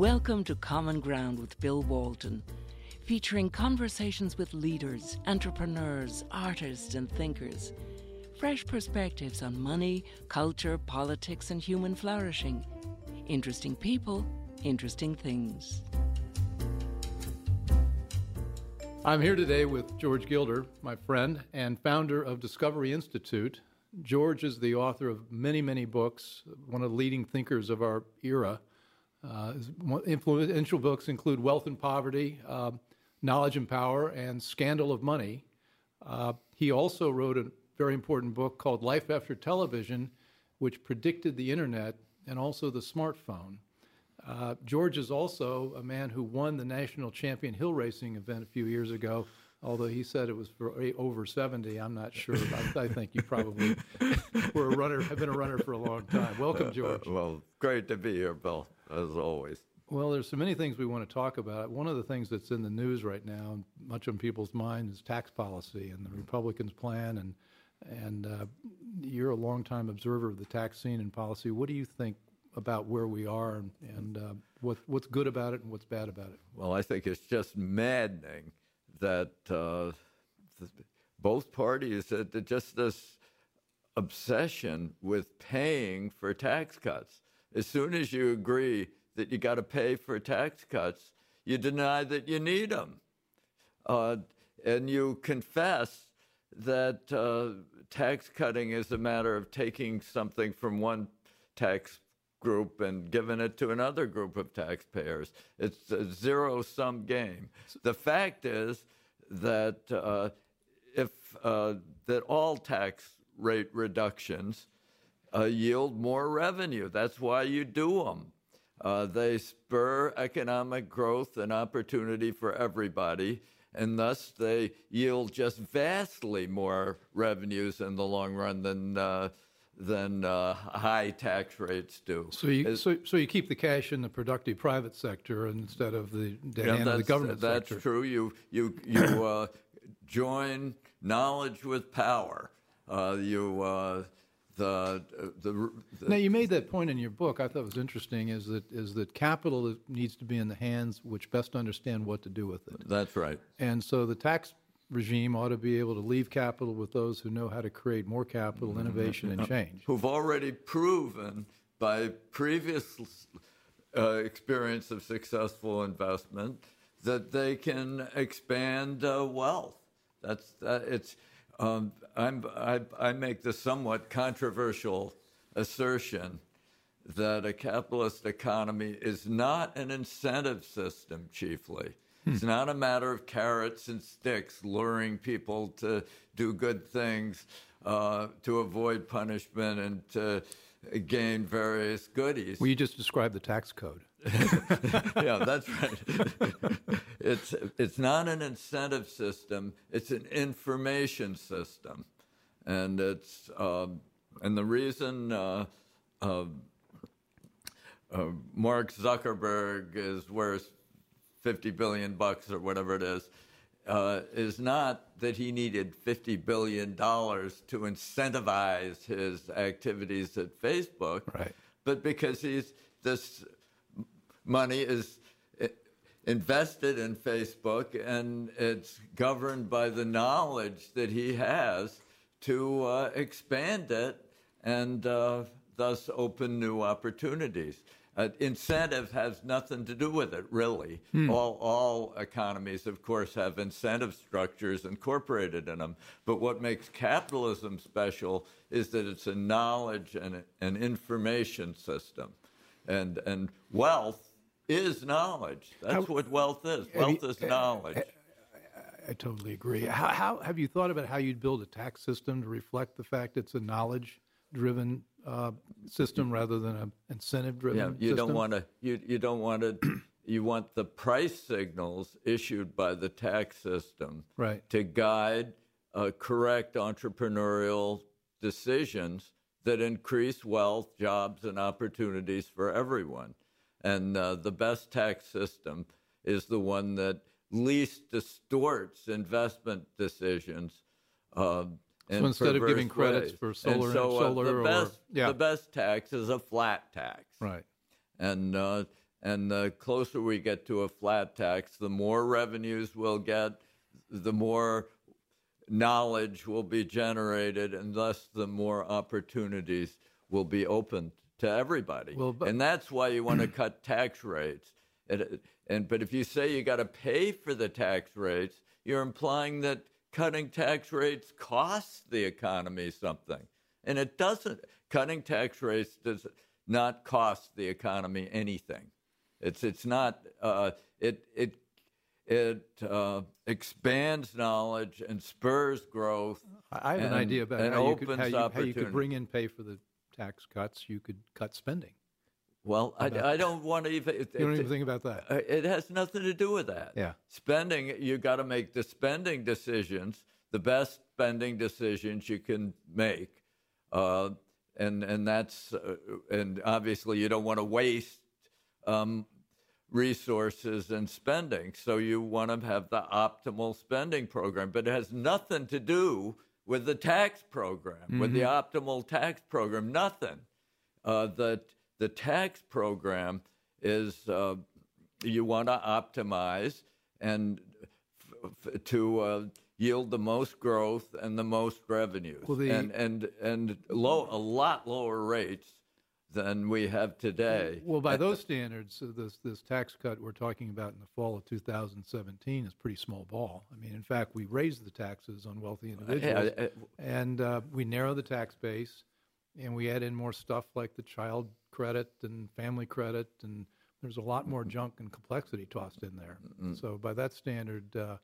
Welcome to Common Ground with Bill Walton, featuring conversations with leaders, entrepreneurs, artists, and thinkers. Fresh perspectives on money, culture, politics, and human flourishing. Interesting people, interesting things. I'm here today with George Gilder, my friend and founder of Discovery Institute. George is the author of many, many books, one of the leading thinkers of our era. Uh, influential books include Wealth and Poverty, uh, Knowledge and Power, and Scandal of Money. Uh, he also wrote a very important book called Life After Television, which predicted the internet and also the smartphone. Uh, George is also a man who won the national champion hill racing event a few years ago. Although he said it was for over 70, I'm not sure. I, I, think you probably were a runner, have been a runner for a long time. Welcome, uh, George. Well, great to be here, Bill, as always. Well, there's so many things we want to talk about. One of the things that's in the news right now, much on people's mind, is tax policy and the Republicans' plan. And and uh, you're a longtime observer of the tax scene and policy. What do you think about where we are and, and uh, what, what's good about it and what's bad about it? Well, I think it's just maddening that uh, both parties had just this obsession with paying for tax cuts. As soon as you agree that you got to pay for tax cuts, you deny that you need them. Uh, and you confess that uh, tax cutting is a matter of taking something from one tax group and giving it to another group of taxpayers. It's a zero sum game. The fact is that uh, if uh, that all tax rate reductions uh, yield more revenue. That's why you do them. Uh, they spur economic growth and opportunity for everybody, and thus they yield just vastly more revenues in the long run than uh, than uh, high tax rates do. So you, so, so you keep the cash in the productive private sector instead of the dead yeah, of the government that's sector. true. You you you uh, join knowledge with power. Uh, you. Uh, the, the, the, now you made that point in your book. I thought was interesting. Is that is that capital needs to be in the hands which best understand what to do with it. That's right. And so the tax regime ought to be able to leave capital with those who know how to create more capital, innovation, and change. Who've already proven by previous uh, experience of successful investment that they can expand uh, wealth. That's uh, it's. Um, i I make the somewhat controversial assertion that a capitalist economy is not an incentive system chiefly. Hmm. It's not a matter of carrots and sticks luring people to do good things, uh, to avoid punishment, and to gain various goodies. Well, you just described the tax code. yeah, that's right. it's it's not an incentive system; it's an information system, and it's um, and the reason. Uh, uh, uh, Mark Zuckerberg is worth 50 billion bucks or whatever it is, uh, is not that he needed 50 billion dollars to incentivize his activities at Facebook, right. but because he's this money is invested in Facebook and it's governed by the knowledge that he has to uh, expand it and uh, thus open new opportunities. Uh, incentive has nothing to do with it, really. Hmm. All, all economies, of course, have incentive structures incorporated in them. But what makes capitalism special is that it's a knowledge and an information system. And, and wealth is knowledge. That's how, what wealth is. Wealth you, is knowledge. I, I, I totally agree. How, how, have you thought about how you'd build a tax system to reflect the fact it's a knowledge driven uh, system rather than an incentive driven yeah, you system? don't want to you, you don't want to you want the price signals issued by the tax system right. to guide uh, correct entrepreneurial decisions that increase wealth, jobs, and opportunities for everyone. And uh, the best tax system is the one that least distorts investment decisions. Uh, so instead of giving credits ways. for solar, and so, uh, solar the best, or yeah. the best tax is a flat tax. Right. And uh, And the closer we get to a flat tax, the more revenues we'll get, the more knowledge will be generated, and thus the more opportunities will be open to everybody. Well, but- and that's why you want to cut tax rates. It, and but if you say you got to pay for the tax rates, you're implying that cutting tax rates costs the economy something, and it doesn't. Cutting tax rates does not cost the economy anything. It's it's not. Uh, it it it uh, expands knowledge and spurs growth. I have an idea about how you, could, how, you, how you could bring in pay for the tax cuts. You could cut spending. Well, I, I don't want to even. It, You don't it- even think about that. Uh, It has nothing to do with that. Yeah. Spending, you got to make the spending decisions, the best spending decisions you can make. Uh, and and that's uh, and obviously you don't want to waste um, resources and spending. So you want to have the optimal spending program, but it has nothing to do with the tax program, with the optimal tax program. Nothing. Uh, the the tax program is uh, you want to optimize and f- f- to uh, yield the most growth and the most revenues, Well, the- and and and low a lot lower rates than we have today. Well, by those standards, uh, this this tax cut we're talking about in the fall of 2017 is pretty small ball. I mean, in fact, we raised the taxes on wealthy individuals, I- I- and uh, we narrow the tax base, and we add in more stuff like the child credit and family credit, and there's a lot more junk and complexity tossed in there. So, by that standard, uh,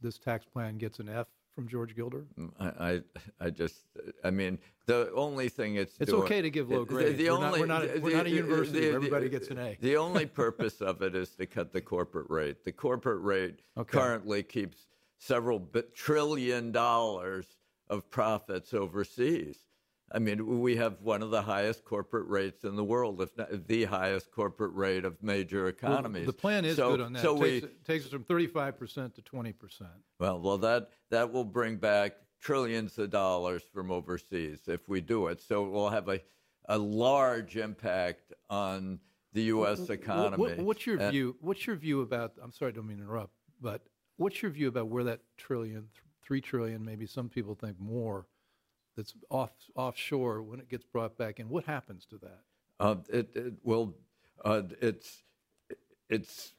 this tax plan gets an F from George Gilder. Mm, I, I, I just, I mean, the only thing it's It's doing, okay to give low the- grades. The, We're not- only, we're not a- we're not a university the- where everybody gets an A. The only purpose of it is to cut the corporate rate. The corporate rate Okay. currently keeps several trillion dollars of profits overseas. I mean, we have one of the highest corporate rates in the world, if not the highest corporate rate of major Well, economies. the plan is So- good on that. So it we, takes, it takes us from 35% to 20%. well, well, that that will bring back trillions of dollars from overseas if we do it. So we'll have a a large impact on the U.S. economy. What, what's your And- view? What's your view about? I'm sorry, I don't mean to interrupt, but what's your view about where that trillion, th- three trillion, maybe some people think more, that's off offshore when it gets brought back in? What happens to that? Uh, it, it. Uh, it's it's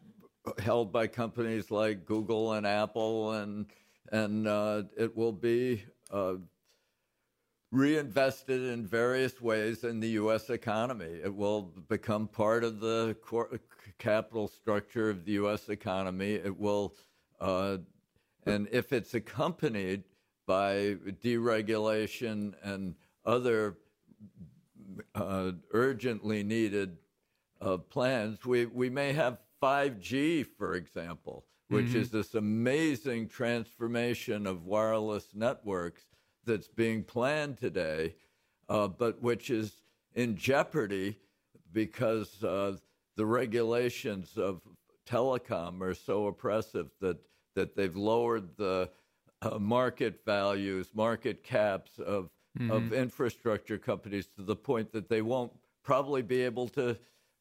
held by companies like Google and Apple, and and uh, it will be uh, reinvested in various ways in the U.S. economy. It will become part of the cor- capital structure of the U.S. economy. It will, uh, and if it's accompanied by deregulation and other uh, urgently needed uh, plans. We, we may have 5G, for example, which is this amazing transformation of wireless networks that's being planned today, uh, but which is in jeopardy because uh, the regulations of telecom are so oppressive that, that they've lowered the uh, market values, market caps of of infrastructure companies to the point that they won't probably be able to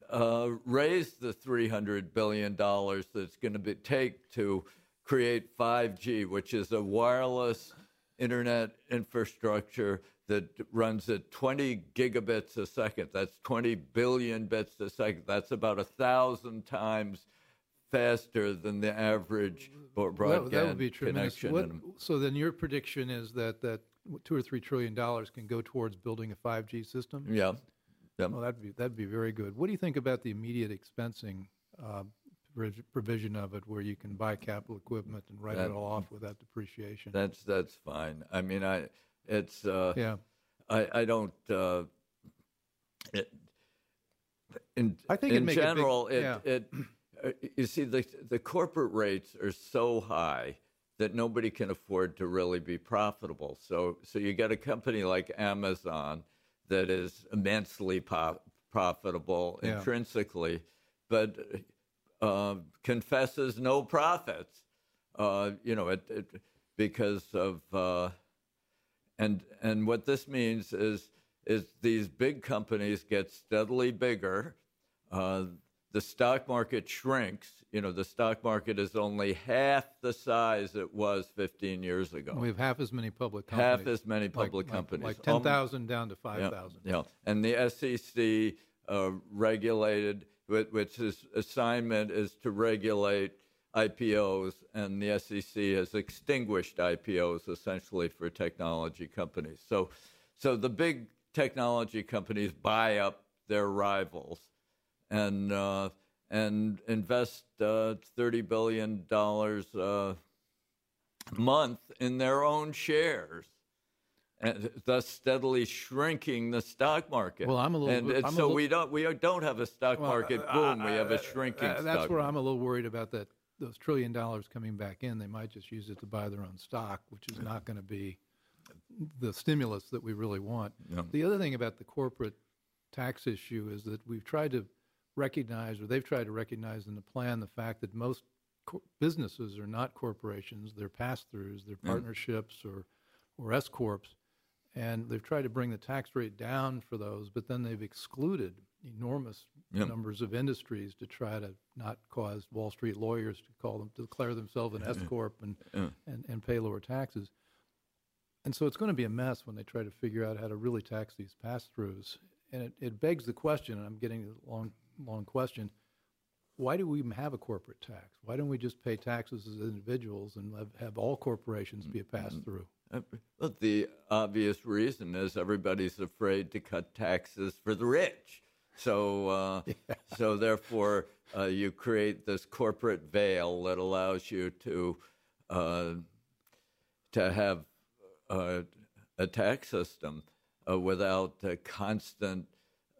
uh, raise the three hundred billion dollars that's going to be take to create five G, which is a wireless internet infrastructure that runs at 20 gigabits a second. That's 20 billion bits a second. That's about a thousand times faster than the average bro- broadband that, would be tremendous. What, so then your prediction is that that two or three trillion dollars can go towards building a 5G system? yeah. Yeah. Well, that'd be that'd be very good. What do you think about the immediate expensing uh, provision of it, where you can buy capital equipment and write That- it all off without depreciation? That's that's fine. I mean, I it's uh, yeah, I I don't. Uh, it, in I think in big- general, it yeah. it uh, you see the the corporate rates are so high that nobody can afford to really be profitable. So so you get a company like Amazon that is immensely po- profitable Yeah. intrinsically, but uh, confesses no profits. Uh, you know, it, it because of uh, and and what this means is is these big companies get steadily bigger. The stock market shrinks, you know, the stock market is only half the size it was 15 years ago. We have half as many public companies. Half as many public like, companies. Like, like 10,000 down to 5,000. Yeah, yeah, and the SEC uh, regulated, which is assignment is to regulate IPOs, and the SEC has extinguished IPOs essentially for technology companies. So, so the big technology companies buy up their rivals and uh, and invest uh, thirty billion dollars a month in their own shares. And thus steadily shrinking the stock market. Well, I'm a little, and, so little, we don't we don't have a stock well, market uh, boom. uh, we have a uh, shrinking. uh, that's where market. I'm a little worried about that. Those trillion dollars coming back in, they might just use it to buy their own stock, which is not going to be the stimulus that we really want. Yeah. The other thing about the corporate tax issue is that we've tried to recognize, or they've tried to recognize in the plan, the fact that most co- businesses are not corporations; they're pass-throughs, they're partnerships or or S corps, and they've tried to bring the tax rate down for those, but then they've excluded enormous Yep. numbers of industries to try to not cause Wall Street lawyers to call them to declare themselves an S corp and, Yeah. and and pay lower taxes. And so it's going to be a mess when they try to figure out how to really tax these pass-throughs. And it, it begs the question, and I'm getting a long, long question, why do we even have a corporate tax? Why don't we just pay taxes as individuals and have, have all corporations be a pass-through? Uh, Well, the obvious reason is everybody's afraid to cut taxes for the rich. So, uh, so therefore, uh, you create this corporate veil that allows you to uh, to have uh, a tax system uh, without uh, constant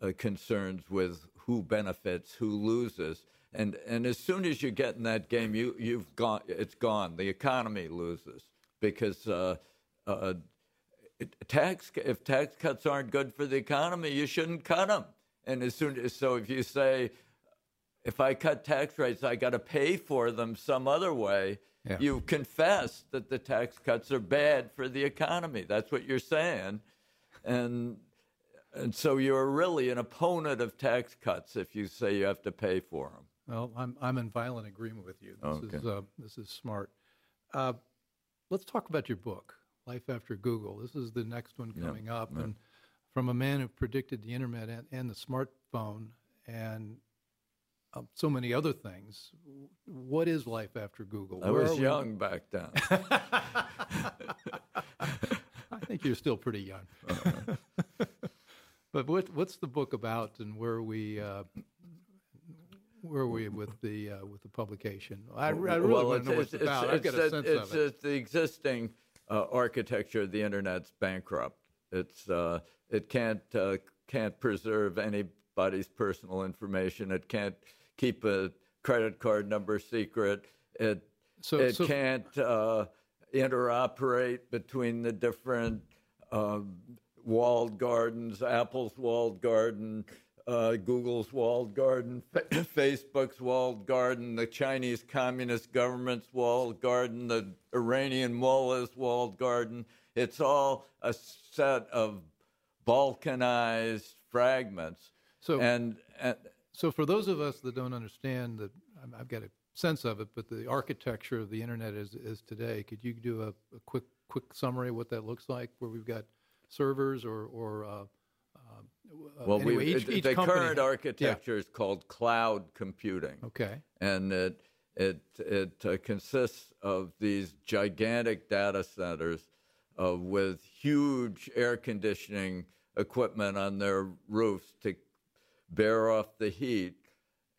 uh, concerns with who benefits, who loses. And, and as soon as you get in that game, you, you've gone, it's gone. The economy loses because uh, uh, tax, if tax cuts aren't good for the economy, you shouldn't cut them. And as soon as, so if you say, if I cut tax rates, I got to pay for them some other way. Yeah. You confess that the tax cuts are bad for the economy. That's what you're saying, and and so you're really an opponent of tax cuts if you say you have to pay for them. Well, I'm, I'm in violent agreement with you. This, is, uh, this is smart. Uh, let's talk about your book, Life After Google. This is the next one Yeah, coming up. And from a man who predicted the internet and, and the smartphone and uh, so many other things, what is life after Google? I Where was young back then. I think you're still pretty young. But what, what's the book about, and where are we? Uh, where are we with the uh, with the publication? I, I really well, want to know what it's, about. I've got a it's- sense it's- of it. it's the existing uh, architecture of the internet's bankrupt. It's uh, it can't uh, can't preserve anybody's personal information. It can't keep a credit card number secret. It So- it so- can't uh, interoperate between the different um, walled gardens, Apple's walled garden, uh, Google's walled garden, Facebook's walled garden, the Chinese Communist government's walled garden, the Iranian mullah's walled garden. It's all a set of balkanized fragments. So- and, and So, for those of us that don't understand that, I've got a sense of it, but the architecture of the internet is, is today. Could you do a, a quick quick summary of what that looks like, where we've got servers or or uh, uh, well, anyway, each, the each the company- current Yeah. architecture is called cloud computing. Okay. and it it it uh, consists of these gigantic data centers uh, with huge air conditioning equipment on their roofs to bear off the heat,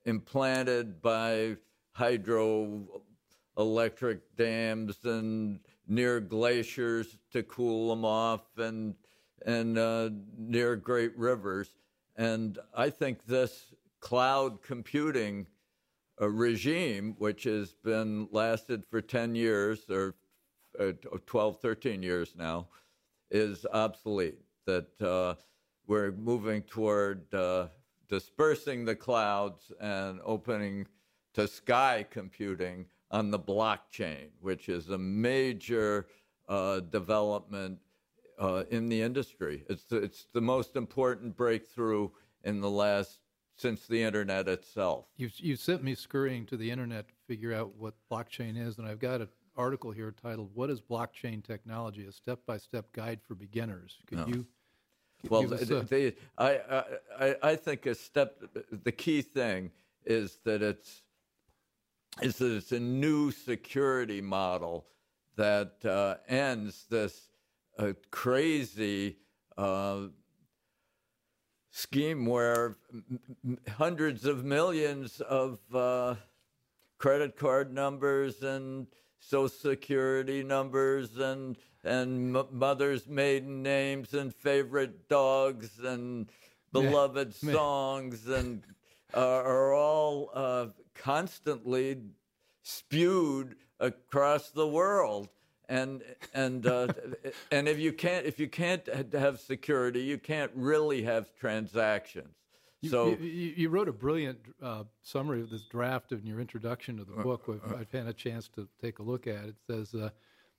implanted by hydroelectric dams and near glaciers to cool them off, and and uh, near great rivers. And I think this cloud computing a regime which has been lasted for 10 years or uh, 12 13 years now is obsolete that uh, we're moving toward uh, dispersing the clouds and opening to sky computing on the blockchain which is a major uh, development uh, in the industry it's the, it's the most important breakthrough in the last since the internet itself. You you sent me scurrying to the internet to figure out what blockchain is, and I've got an article here titled "What is Blockchain Technology: A Step-by-Step Guide for Beginners." Could No. you? Well, give us a- the, I, I, I think a step. The key thing is that it's is that it's a new security model that uh, ends this uh, crazy uh, scheme where hundreds of millions of uh, credit card numbers and social security numbers and and m- mothers' maiden names and favorite dogs and beloved man. songs and uh, are all uh, constantly spewed across the world. And and uh, and if you can't if you can't have security, you can't really have transactions. You, so you, you wrote a brilliant uh, summary of this draft in your introduction to the book. I've, I've had a chance to take a look at it. It says, uh,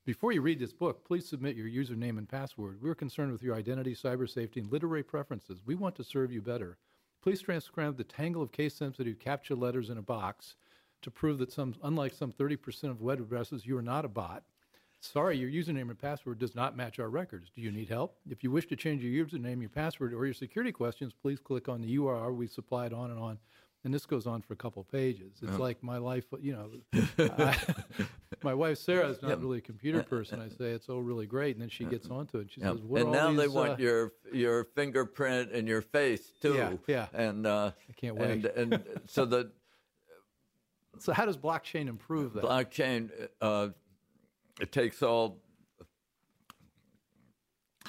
before you read this book, please submit your username and password. We're concerned with your identity, cyber safety, and literary preferences. We want to serve you better. Please transcribe the tangle of case-sensitive captcha letters in a box to prove that some, unlike some 30% of web addresses, you are not a bot. Sorry, your username and password does not match our records. Do you need help? If you wish to change your username, your password, or your security questions, please click on the URL we supplied on and on. And this goes on for a couple pages. It's like my life, you know. I, my wife Sarah is not really a computer person. I say it's all really great, and then she gets onto it. And she Yeah. says, "What and now they want uh, your your fingerprint and your face too. Yeah, yeah. And uh, I can't wait. And, and so the So how does blockchain improve that? blockchain uh, it takes all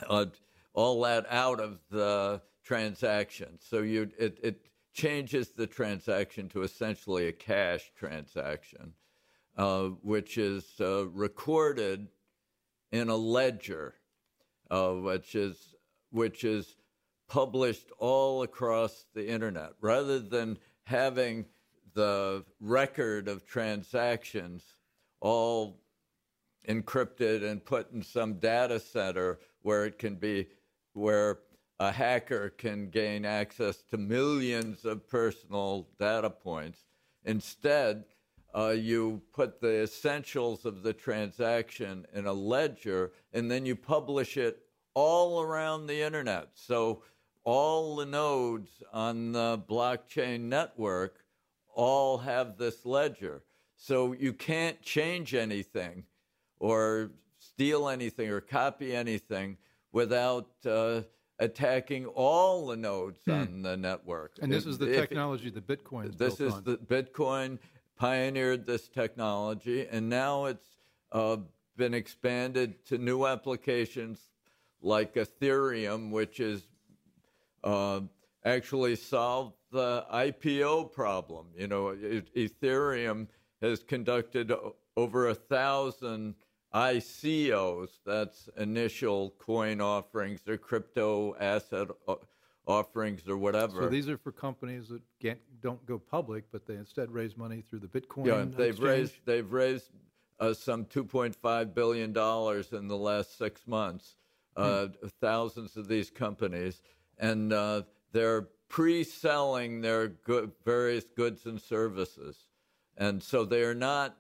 uh, all that out of the transaction. So you it it changes the transaction to essentially a cash transaction, uh, which is uh, recorded in a ledger, uh, which is which is published all across the internet, rather than having the record of transactions all encrypted and put in some data center where it can be where a hacker can gain access to millions of personal data points. Instead, uh, you put the essentials of the transaction in a ledger and then you publish it all around the internet. So all the nodes on the blockchain network all have this ledger. So you can't change anything or steal anything or copy anything without uh, attacking all the nodes on the network. and this If- is the technology that Bitcoin is this is on. the Bitcoin pioneered this technology, and now it's uh, been expanded to new applications like Ethereum, which is uh, actually solved the IPO problem. You know, Ethereum has conducted over a thousand ICOs, that's initial coin offerings or crypto asset offerings or whatever. so these are for companies that don't go public, but they instead raise money through the Bitcoin. Yeah, they've exchange. raised they've raised uh, some 2.5 billion dollars in the last six months. Uh, Thousands of these companies, and uh, they're pre-selling their good, various goods and services, and so they are not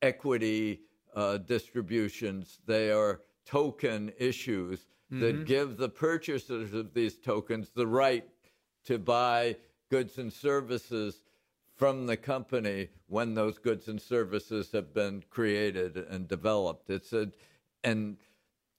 equity uh, distributions. They are token issues that give the purchasers of these tokens the right to buy goods and services from the company when those goods and services have been created and developed. It's a, and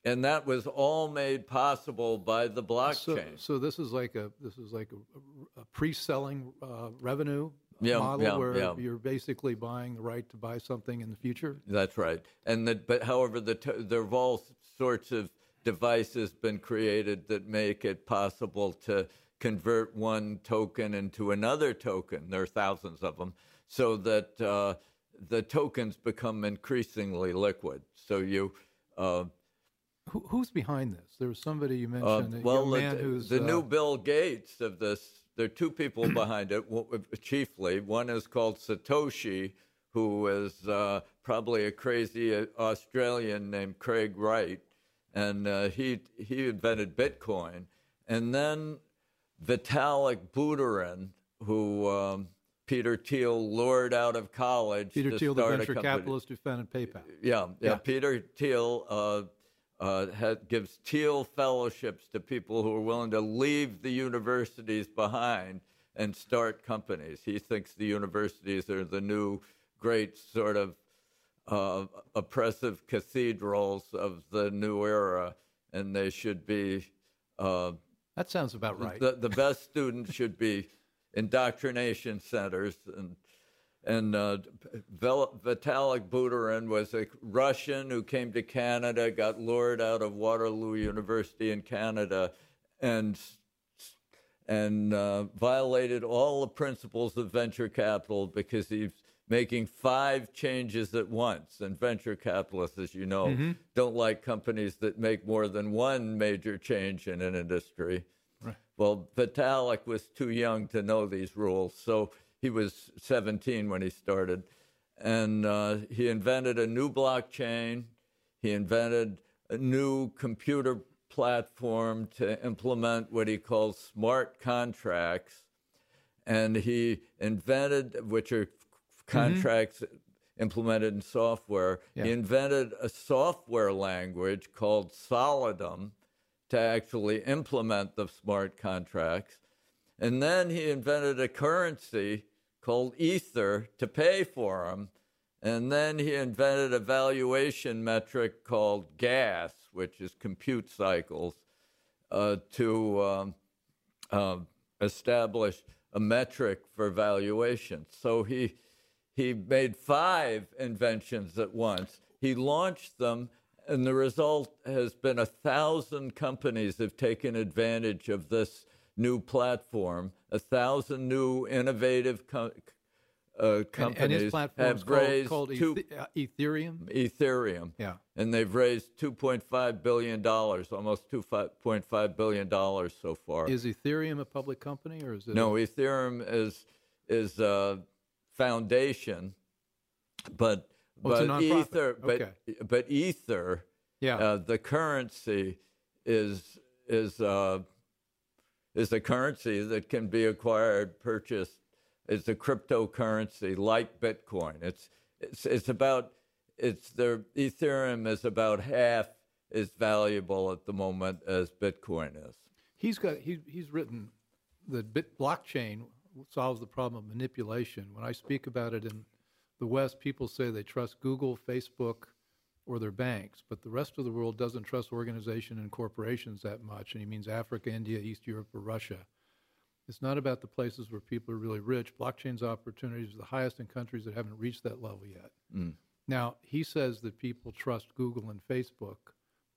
and that was all made possible by the So, blockchain. so this is like a this is like a, a pre-selling uh, revenue Yeah, model yeah, where yeah. you're basically buying the right to buy something in the future. That's right. And the, but however, the to- there have all sorts of devices been created that make it possible to convert one token into another token. There are thousands of them, so that uh, the tokens become increasingly liquid. So you. Uh, Who, who's behind this? There was somebody you Uh, mentioned, a well, man the, who's the uh, new Bill Gates of this. There are two people behind it. Chiefly, one is called Satoshi, who is uh, probably a crazy uh, Australian named Craig Wright, and uh, he he invented Bitcoin. And then Vitalik Buterin, who um, Peter Thiel lured out of college. Peter to Thiel, the venture capitalist who founded PayPal. Yeah, yeah. Yeah. Peter Thiel uh, uh, gives Thiel fellowships to people who are willing to leave the universities behind and start companies. He thinks the universities are the new great sort of uh, oppressive cathedrals of the new era, and they should be. Uh, That sounds about right. the, the best students should be indoctrination centers and and uh, Vitalik Buterin was a Russian who came to Canada, got lured out of Waterloo University in Canada, and and uh, violated all the principles of venture capital because he's making five changes at once. And venture capitalists, as you know, don't like companies that make more than one major change in an industry. Well, Vitalik was too young to know these rules, so he was 17 when he started, and uh, he invented a new blockchain. He invented a new computer platform to implement what he calls smart contracts, and he invented, which are contracts implemented in software. He invented a software language called Solidity to actually implement the smart contracts. And then he invented a currency called Ether to pay for them. And then he invented a valuation metric called gas, which is compute cycles, uh, to um, um, establish a metric for valuation. So he he made five inventions at once. He launched them, and the result has been a thousand companies have taken advantage of this new platform. A thousand new innovative co- uh, companies and his platform is have called, raised called two, uh, Ethereum. Ethereum. Yeah. And they've raised $2.5 billion, almost $2.5 billion so far. Is Ethereum a public company or is it? no, Ethereum is is a foundation, but Oh, but. Ether, but Okay. but Ether, Yeah. uh, the currency is is uh, is a currency that can be acquired, purchased. It's a cryptocurrency like Bitcoin. It's it's it's about it's the Ethereum is about half as valuable at the moment as Bitcoin is. He's got he, he's written the bit blockchain solves the problem of manipulation. When I speak about it in the West, people say they trust Google, Facebook, or their banks, but the rest of the world doesn't trust organization and corporations that much. And he means Africa, India, East Europe, or Russia. It's not about the places where people are really rich. Blockchain's opportunities are the highest in countries that haven't reached that level yet. Mm. Now, he says that people trust Google and Facebook.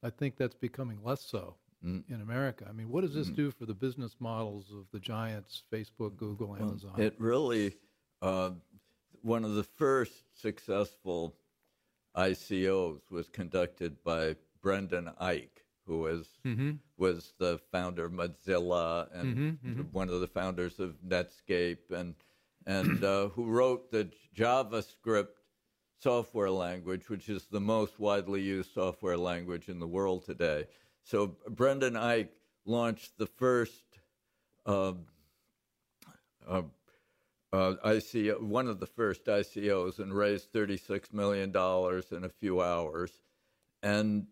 I think that's becoming less so mm. in America. I mean, what does this mm. do for the business models of the giants, Facebook, Google, Amazon? It really, uh, one of the first successful ICOs was conducted by Brendan Eich, who was was the founder of Mozilla and one of the founders of Netscape, and and uh, who wrote the JavaScript software language, which is the most widely used software language in the world today. So Brendan Eich launched the first. Uh, uh, uh, ICO, one of the first ICOs, and raised thirty-six million dollars in a few hours, and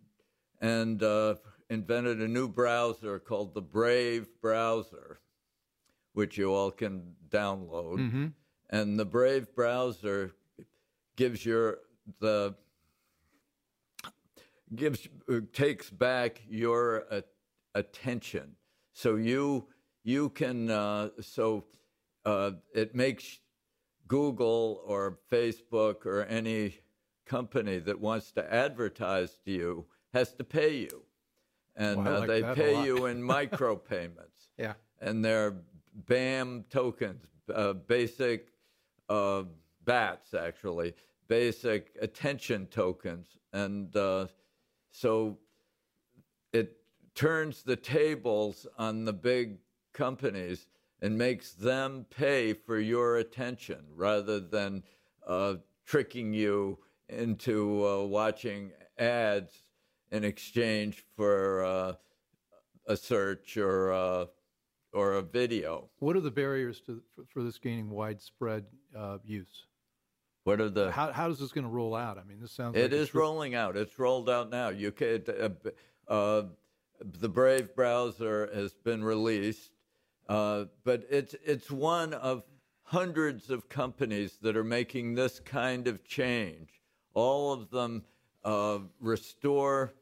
and uh, invented a new browser called the Brave browser, which you all can download. And the Brave browser gives your the gives uh, takes back your uh, attention. So you you can uh, so uh, it makes Google or Facebook or any company that wants to advertise to you has to pay you, and Well, uh, like they pay you in micropayments. Yeah. and they're BAM tokens, uh, basic uh, bats actually, basic attention tokens, and uh, so it turns the tables on the big companies and makes them pay for your attention rather than uh, tricking you into uh, watching ads in exchange for uh, a search or uh, or a video. What are the barriers to for, for this gaining widespread uh, use? What are the? How, how is this going to roll out? I mean, this sounds. It like is rolling out. It's rolled out now. You could. Uh, uh, the Brave browser has been released, uh, but it's it's one of hundreds of companies that are making this kind of change. All of them uh, restore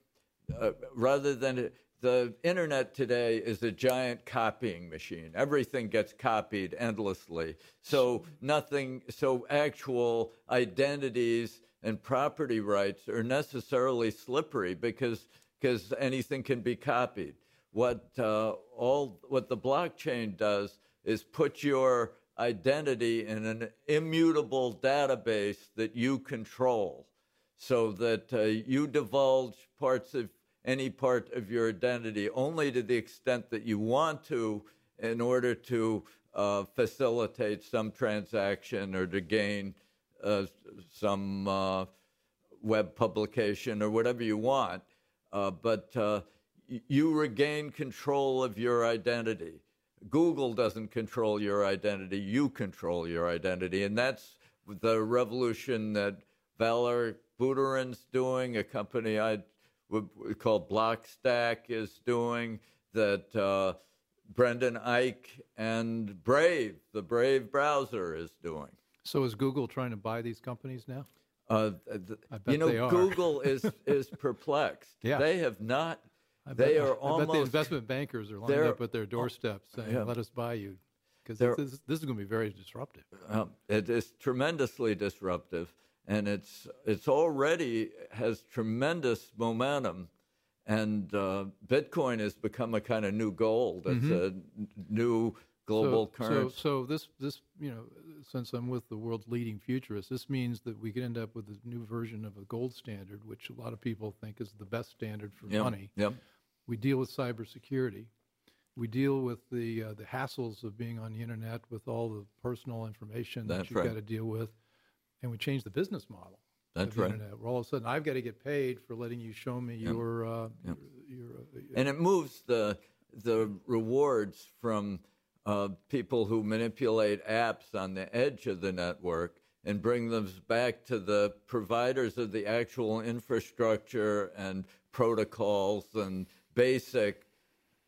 uh, rather than the internet today is a giant copying machine. Everything gets copied endlessly. So nothing, so actual identities and property rights are necessarily slippery because because anything can be copied. What uh, all what the blockchain does is put your identity in an immutable database that you control, so that uh, you divulge parts of any part of your identity only to the extent that you want to in order to uh, facilitate some transaction or to gain uh, some uh, web publication or whatever you want. Uh, but uh, you regain control of your identity. Google doesn't control your identity, you control your identity. And that's the revolution that Valery Buterin's doing, a company I called Blockstack is doing, that uh, Brendan Eich and Brave, the Brave browser, is doing. So is Google trying to buy these companies now? Uh, you know, Google is is perplexed. yeah. They have not. I they bet, are I almost. the investment bankers are lined up at their doorstep saying, yeah. "Let us buy you," because this, this, is going to be very disruptive. Um, it is tremendously disruptive, and it's it's already has tremendous momentum and uh, Bitcoin has become a kind of new gold. It's mm-hmm. a new global so, currency. So, so this, this, you know, since I'm with the world's leading futurists, this means that we could end up with a new version of a gold standard, which a lot of people think is the best standard for yep. money. Yep. We deal with cybersecurity. We deal with the uh, the hassles of being on the internet with all the personal information That's that you've right. got to deal with, and we change the business model. That's right. Internet. Where all of a sudden I've got to get paid for letting you show me yep. your, uh, yep. your, your uh, and it moves the the rewards from uh, people who manipulate apps on the edge of the network and bring them back to the providers of the actual infrastructure and protocols and basic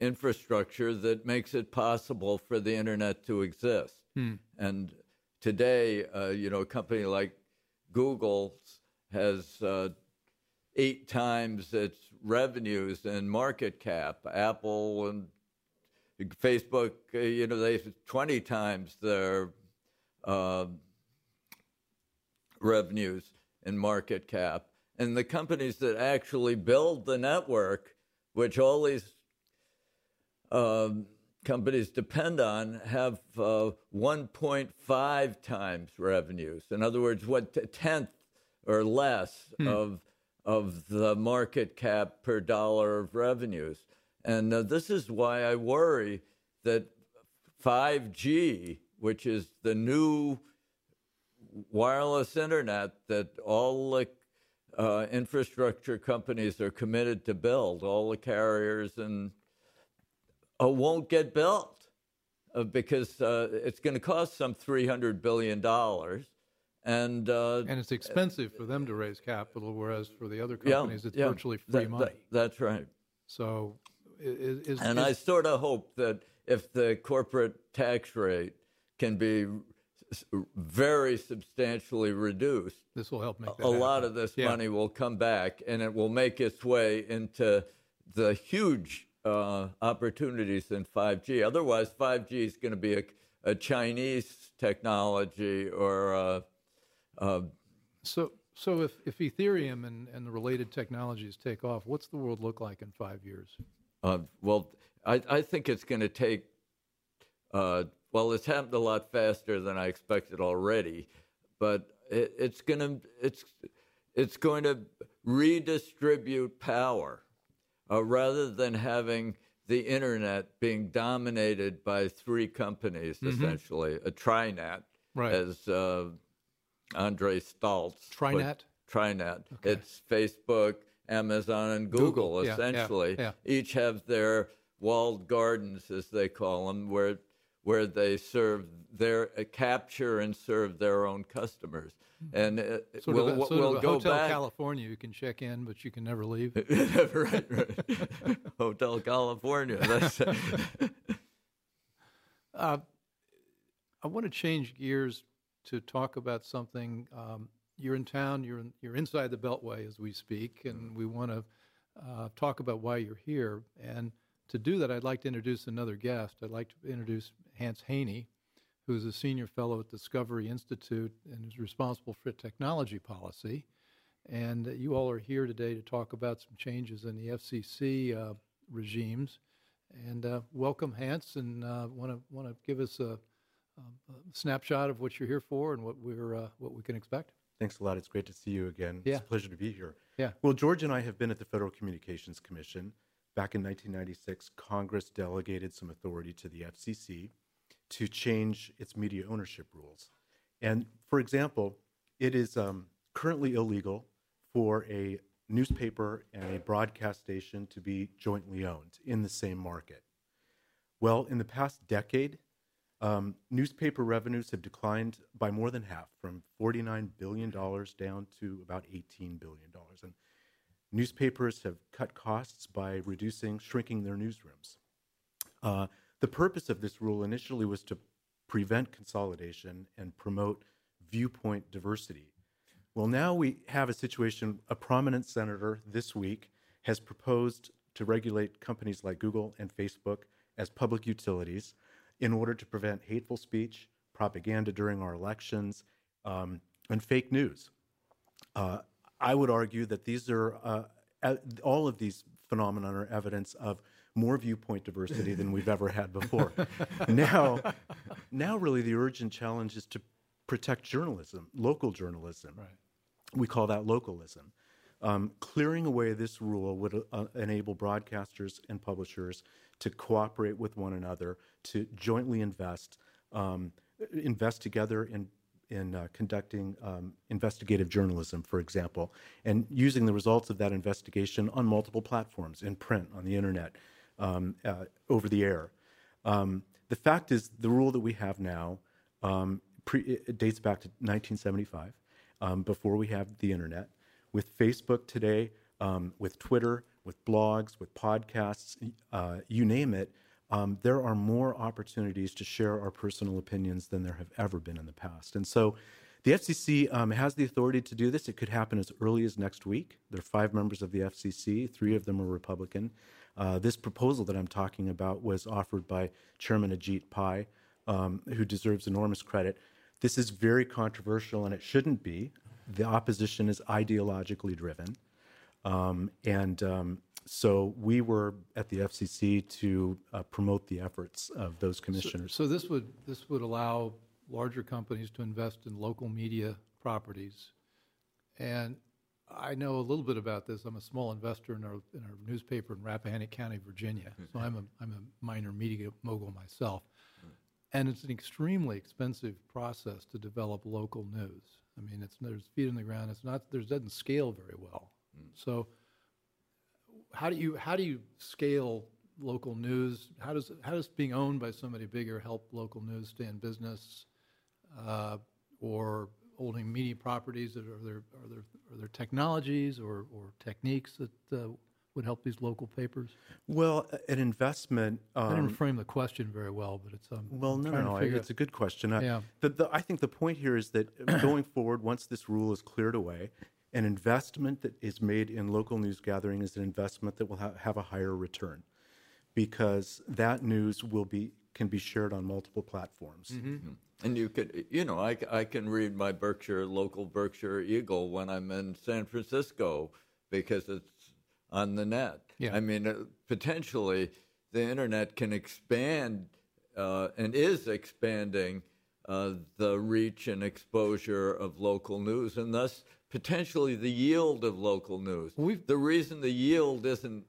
infrastructure that makes it possible for the internet to exist. Hmm. And today, uh, you know, a company like Google has uh, eight times its revenues and market cap. Apple and Facebook, uh, you know, they have 20 times their uh, revenues and market cap. And the companies that actually build the network, which all these um, companies depend on have uh, 1.5 times revenues. In other words, what a tenth or less Hmm. of of the market cap per dollar of revenues. And uh, this is why I worry that 5G, which is the new wireless internet that all the uh, infrastructure companies are committed to build, all the carriers and uh, won't get built uh, because uh, it's going to cost some three hundred billion dollars, and uh, and it's expensive for them to raise capital, whereas for the other yeah, companies, it's yeah, virtually free that- money. that- that's right. so, is, is And is, I sort of hope that if the corporate tax rate can be very substantially reduced, this will help make that a lot of this Yeah. money will come back and it will make its way into the huge uh, opportunities in 5G. Otherwise, 5G is going to be a, a Chinese technology or a, a So, so if, if Ethereum and, and the related technologies take off, what's the world look like in five years? Uh, well, I, I think it's going to take. Uh, well, it's happened a lot faster than I expected already, but it, it's going to it's it's going to redistribute power uh, rather than having the internet being dominated by three companies essentially a trinet Right. as uh, Andre Staltz put- Trinet? Trinet. It's Facebook, Amazon, and Google, Google, yeah, yeah, essentially. yeah. Each have their walled gardens, as they call them, where where they serve their uh, capture and serve their own customers. And uh, Sort we'll, of a, sort we'll of a go Hotel back. California. You can check in, but you can never leave. right, right. Hotel California. That's Uh, I want to change gears to talk about something. Um, you're in town. You're in, you're inside the Beltway as we speak, and we want to uh, talk about why you're here. And to do that, I'd like to introduce another guest. I'd like to introduce Hance Haney, who is a senior fellow at Discovery Institute and is responsible for technology policy. And uh, you all are here today to talk about some changes in the FCC uh, regimes. And uh, welcome, Hance, and want to want to give us a, a snapshot of what you're here for and what we're uh, what we can expect. Thanks a lot. It's great to see you again. Yeah. It's a pleasure to be here. Yeah. Well, George and I have been at the Federal Communications Commission. Back in 1996, Congress delegated some authority to the FCC to change its media ownership rules. And for example, it is um, currently illegal for a newspaper and a broadcast station to be jointly owned in the same market. Well, in the past decade, um, newspaper revenues have declined by more than half, from $49 billion down to about $18 billion. And newspapers have cut costs by reducing, shrinking their newsrooms. Uh, the purpose of this rule initially was to prevent consolidation and promote viewpoint diversity. Well, now we have a situation, a prominent senator this week has proposed to regulate companies like Google and Facebook as public utilities in order to prevent hateful speech, propaganda during our elections, um, and fake news. Uh, I would argue that these are uh, all of these phenomena are evidence of more viewpoint diversity than we've ever had before. now, now really the urgent challenge is to protect journalism, local journalism. Right. We call that localism. Um, clearing away this rule would uh, enable broadcasters and publishers to cooperate with one another, to jointly invest, um, invest together in in uh, conducting um, investigative journalism, for example, and using the results of that investigation on multiple platforms, in print, on the internet, um, uh, over the air. Um, the fact is, the rule that we have now um, pre- dates back to 1975, um, before we have the internet. With Facebook today, um, with Twitter, with blogs, with podcasts, uh, you name it, um, there are more opportunities to share our personal opinions than there have ever been in the past. And so the FCC um, has the authority to do this. It could happen as early as next week. There are five members of the FCC, three of them are Republican. Uh, this proposal that I'm talking about was offered by Chairman Ajit Pai, um, who deserves enormous credit. This is very controversial, and it shouldn't be. The opposition is ideologically driven. Um, and um, so we were at the FCC to uh, promote the efforts of those commissioners. So this would this would allow larger companies to invest in local media properties, and I know a little bit about this. I'm a small investor in our in our newspaper in Rappahannock County, Virginia. So I'm a I'm a minor media mogul myself, and it's an extremely expensive process to develop local news. I mean, it's there's feet in the ground. It's not there doesn't scale very well. So how do you how do you scale local news? How does how does being owned by somebody bigger help local news stay in business, uh, or holding media properties? That are there are there are there technologies or, or techniques that uh, would help these local papers? Well, an investment. I Um, didn't frame the question very well, but it's um, well, no, no, no. It's a good question. I, Yeah. the, the, I think the point here is that going forward, once this rule is cleared away, an investment that is made in local news gathering is an investment that will ha- have a higher return, because that news will be can be shared on multiple platforms. And you could, you know, I, I can read my Berkshire, local Berkshire Eagle when I'm in San Francisco because it's on the net. Yeah. I mean, uh, potentially the internet can expand uh, and is expanding uh, the reach and exposure of local news and thus potentially the yield of local news. We've- the reason the yield isn't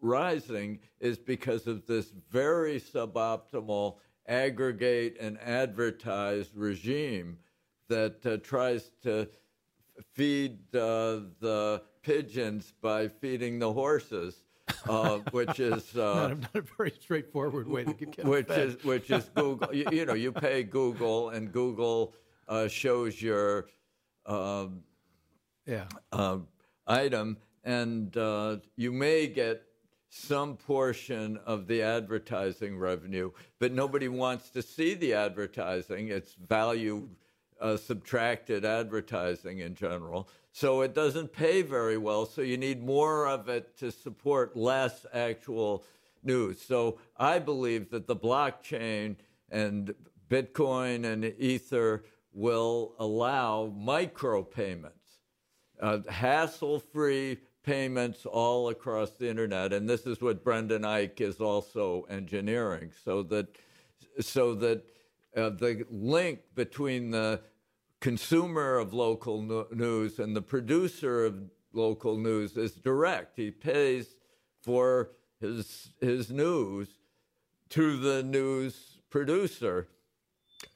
rising is because of this very suboptimal aggregate and advertise regime that uh, tries to feed uh, the pigeons by feeding the horses. uh, which is uh, not, a, not, a, very straightforward way to get which is which is Google. you, you, know, you pay Google, and Google uh, shows your um, yeah um, item, and uh, you may get some portion of the advertising revenue, but nobody wants to see the advertising. It's value uh, subtracted advertising in general. So it doesn't pay very well. So you need more of it to support less actual news. So I believe that the blockchain and Bitcoin and Ether will allow micropayments, uh, hassle free payments all across the internet. And this is what Brendan Eich is also engineering so that, so that uh, the link between the consumer of local no- news and the producer of local news is direct. He pays for his, his news to the news producer.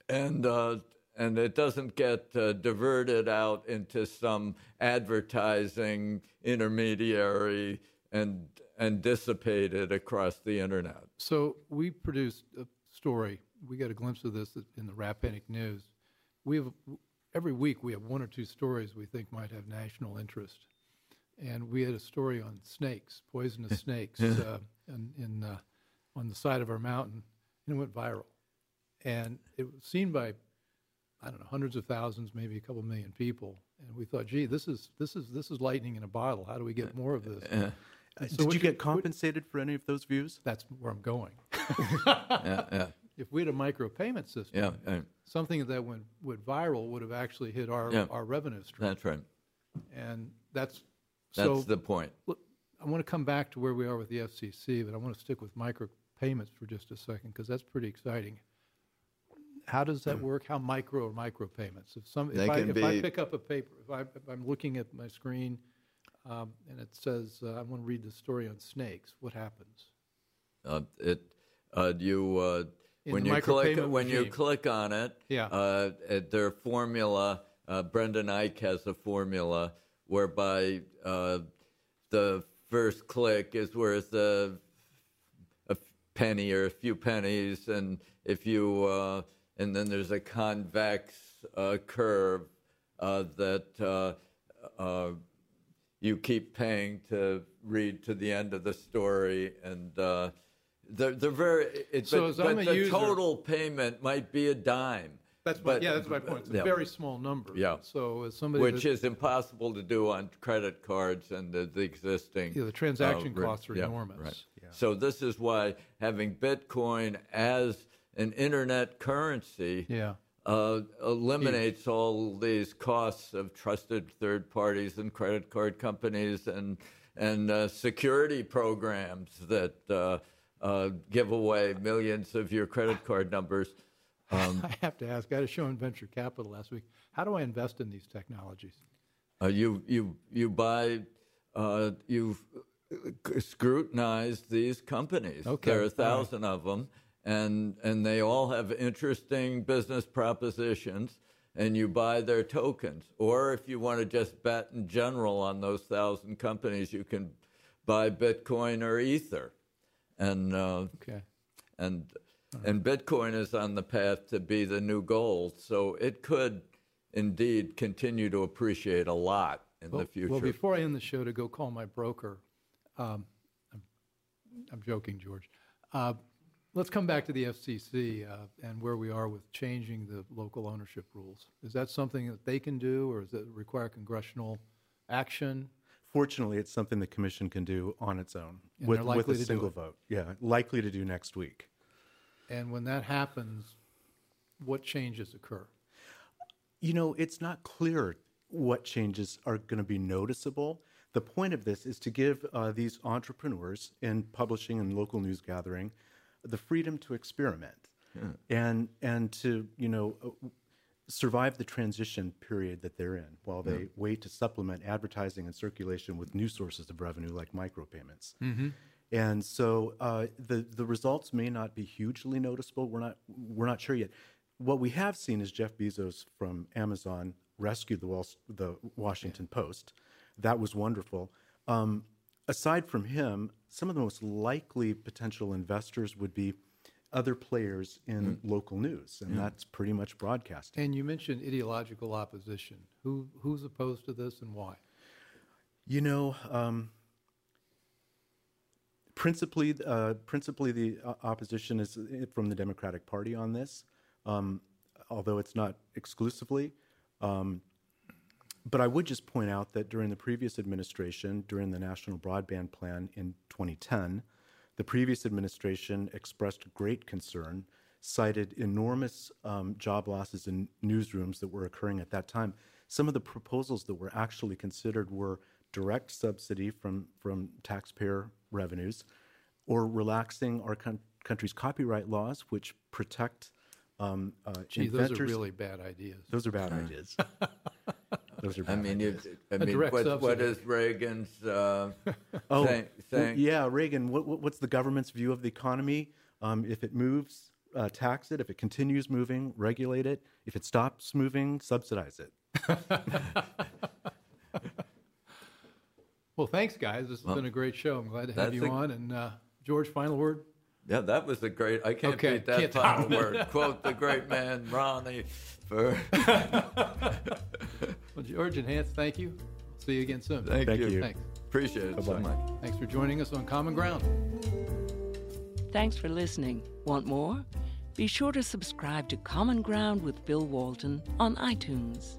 And uh, and it doesn't get uh, diverted out into some advertising intermediary and and dissipated across the internet. So we produced a story. We got a glimpse of this in the Rappahannock News. We have every week we have one or two stories we think might have national interest, and we had a story on snakes, poisonous snakes, uh, in, in uh, on the side of our mountain, and it went viral, and it was seen by I don't know, hundreds of thousands, maybe a couple million people. And we thought, gee, this is this is this is lightning in a bottle. How do we get uh, more of this? Uh, uh. uh so Did you get compensated for any of those views? That's where I'm going. yeah, yeah. If we had a micropayment system, yeah, something that went, went viral would have actually hit our yeah, our revenue stream. That's right. And that's that's so, the point. Look, I want to come back to where we are with the FCC, but I want to stick with micropayments for just a second because that's pretty exciting how does that work? How micro or micro payments? If some, if, I, if I, pick up a paper, if, I, am looking at my screen um, and it says uh, I want to read the story on snakes, what happens? Uh, it uh, you uh, when you click when regime. you click on it, yeah. Uh, their formula. Uh, Brendan Eich has a formula whereby the first click is worth a, a penny or a few pennies, and if you and then there's a convex uh, curve uh, that uh, uh, you keep paying to read to the end of the story, and uh, they're, they're very. It, so but, but the user, total payment might be a dime. That's but, my, yeah, that's my point. It's a yeah. very small number. Yeah. So as somebody which is impossible to do on credit cards and the, the existing. Yeah, the transaction costs are yeah, enormous. Right. Yeah. So this is why having Bitcoin as an internet currency yeah. uh, eliminates all these costs of trusted third parties and credit card companies and and uh, security programs that uh, uh give away millions of your credit card numbers. Um, I have to ask. I had a show in venture capital last week. How do I invest in these technologies? Uh, you you you buy uh, you scrutinize these companies. Okay. There are a thousand right. of them and and they all have interesting business propositions and you buy their tokens. Or if you want to just bet in general on those thousand companies you can buy bitcoin or ether. And uh, okay. and right. and bitcoin is on the path to be the new gold. So it could indeed continue to appreciate a lot in well, the future. well before i end the show to go call my broker um, I'm, I'm, joking george. Uh, Let's come back to the FCC uh, and where we are with changing the local ownership rules. Is that something that they can do, or does it require congressional action? Fortunately, it's something the commission can do on its own and with, with a single vote. Yeah, likely to do next week. And when that happens, what changes occur? You know, it's not clear what changes are going to be noticeable. The point of this is to give uh, these entrepreneurs in publishing and local news gathering the freedom to experiment yeah. and and to you know uh, survive the transition period that they're in while they yeah. wait to supplement advertising and circulation with new sources of revenue like micropayments. Mm-hmm. And so uh, the the results may not be hugely noticeable. We're not we're not sure yet. What we have seen is Jeff Bezos from Amazon rescued the, Wall, the Washington yeah. Post. That was wonderful. Um, aside from him, some of the most likely potential investors would be other players in local news, and that's pretty much broadcasting. And you mentioned ideological opposition. Who who's opposed to this and why? You know, um, principally, uh, principally the uh, opposition is uh, from the Democratic Party on this, um, although it's not exclusively. Um, but I would just point out that during the previous administration, during the National Broadband Plan in 2010, the previous administration expressed great concern, cited enormous um, job losses in newsrooms that were occurring at that time. Some of the proposals that were actually considered were direct subsidy from, from taxpayer revenues or relaxing our coun- country's copyright laws, which protect um, uh, Gee, inventors. those are really bad ideas. Those are bad ideas. Those are I bad mean, you, ideas. I mean, direct what, what subsidy. is Reagan's uh, Oh, saying? well, saying? yeah, Reagan. What, what, what's the government's view of the economy? Um, if it moves, uh, tax it. If it continues moving, regulate it. If it stops moving, subsidize it. Well, thanks, guys. This has been a great show. I'm glad to have you a- on. And uh, George, final word. Yeah, that was a great. I can't Okay, beat that can't final word. Quote the great man Ronnie for. Well, George and Hance, thank you. See you again soon. Thank, Thank you. you. Thanks. Appreciate it so Bye-bye. much. Thanks for joining us on Common Ground. Thanks for listening. Want more? Be sure to subscribe to Common Ground with Bill Walton on iTunes.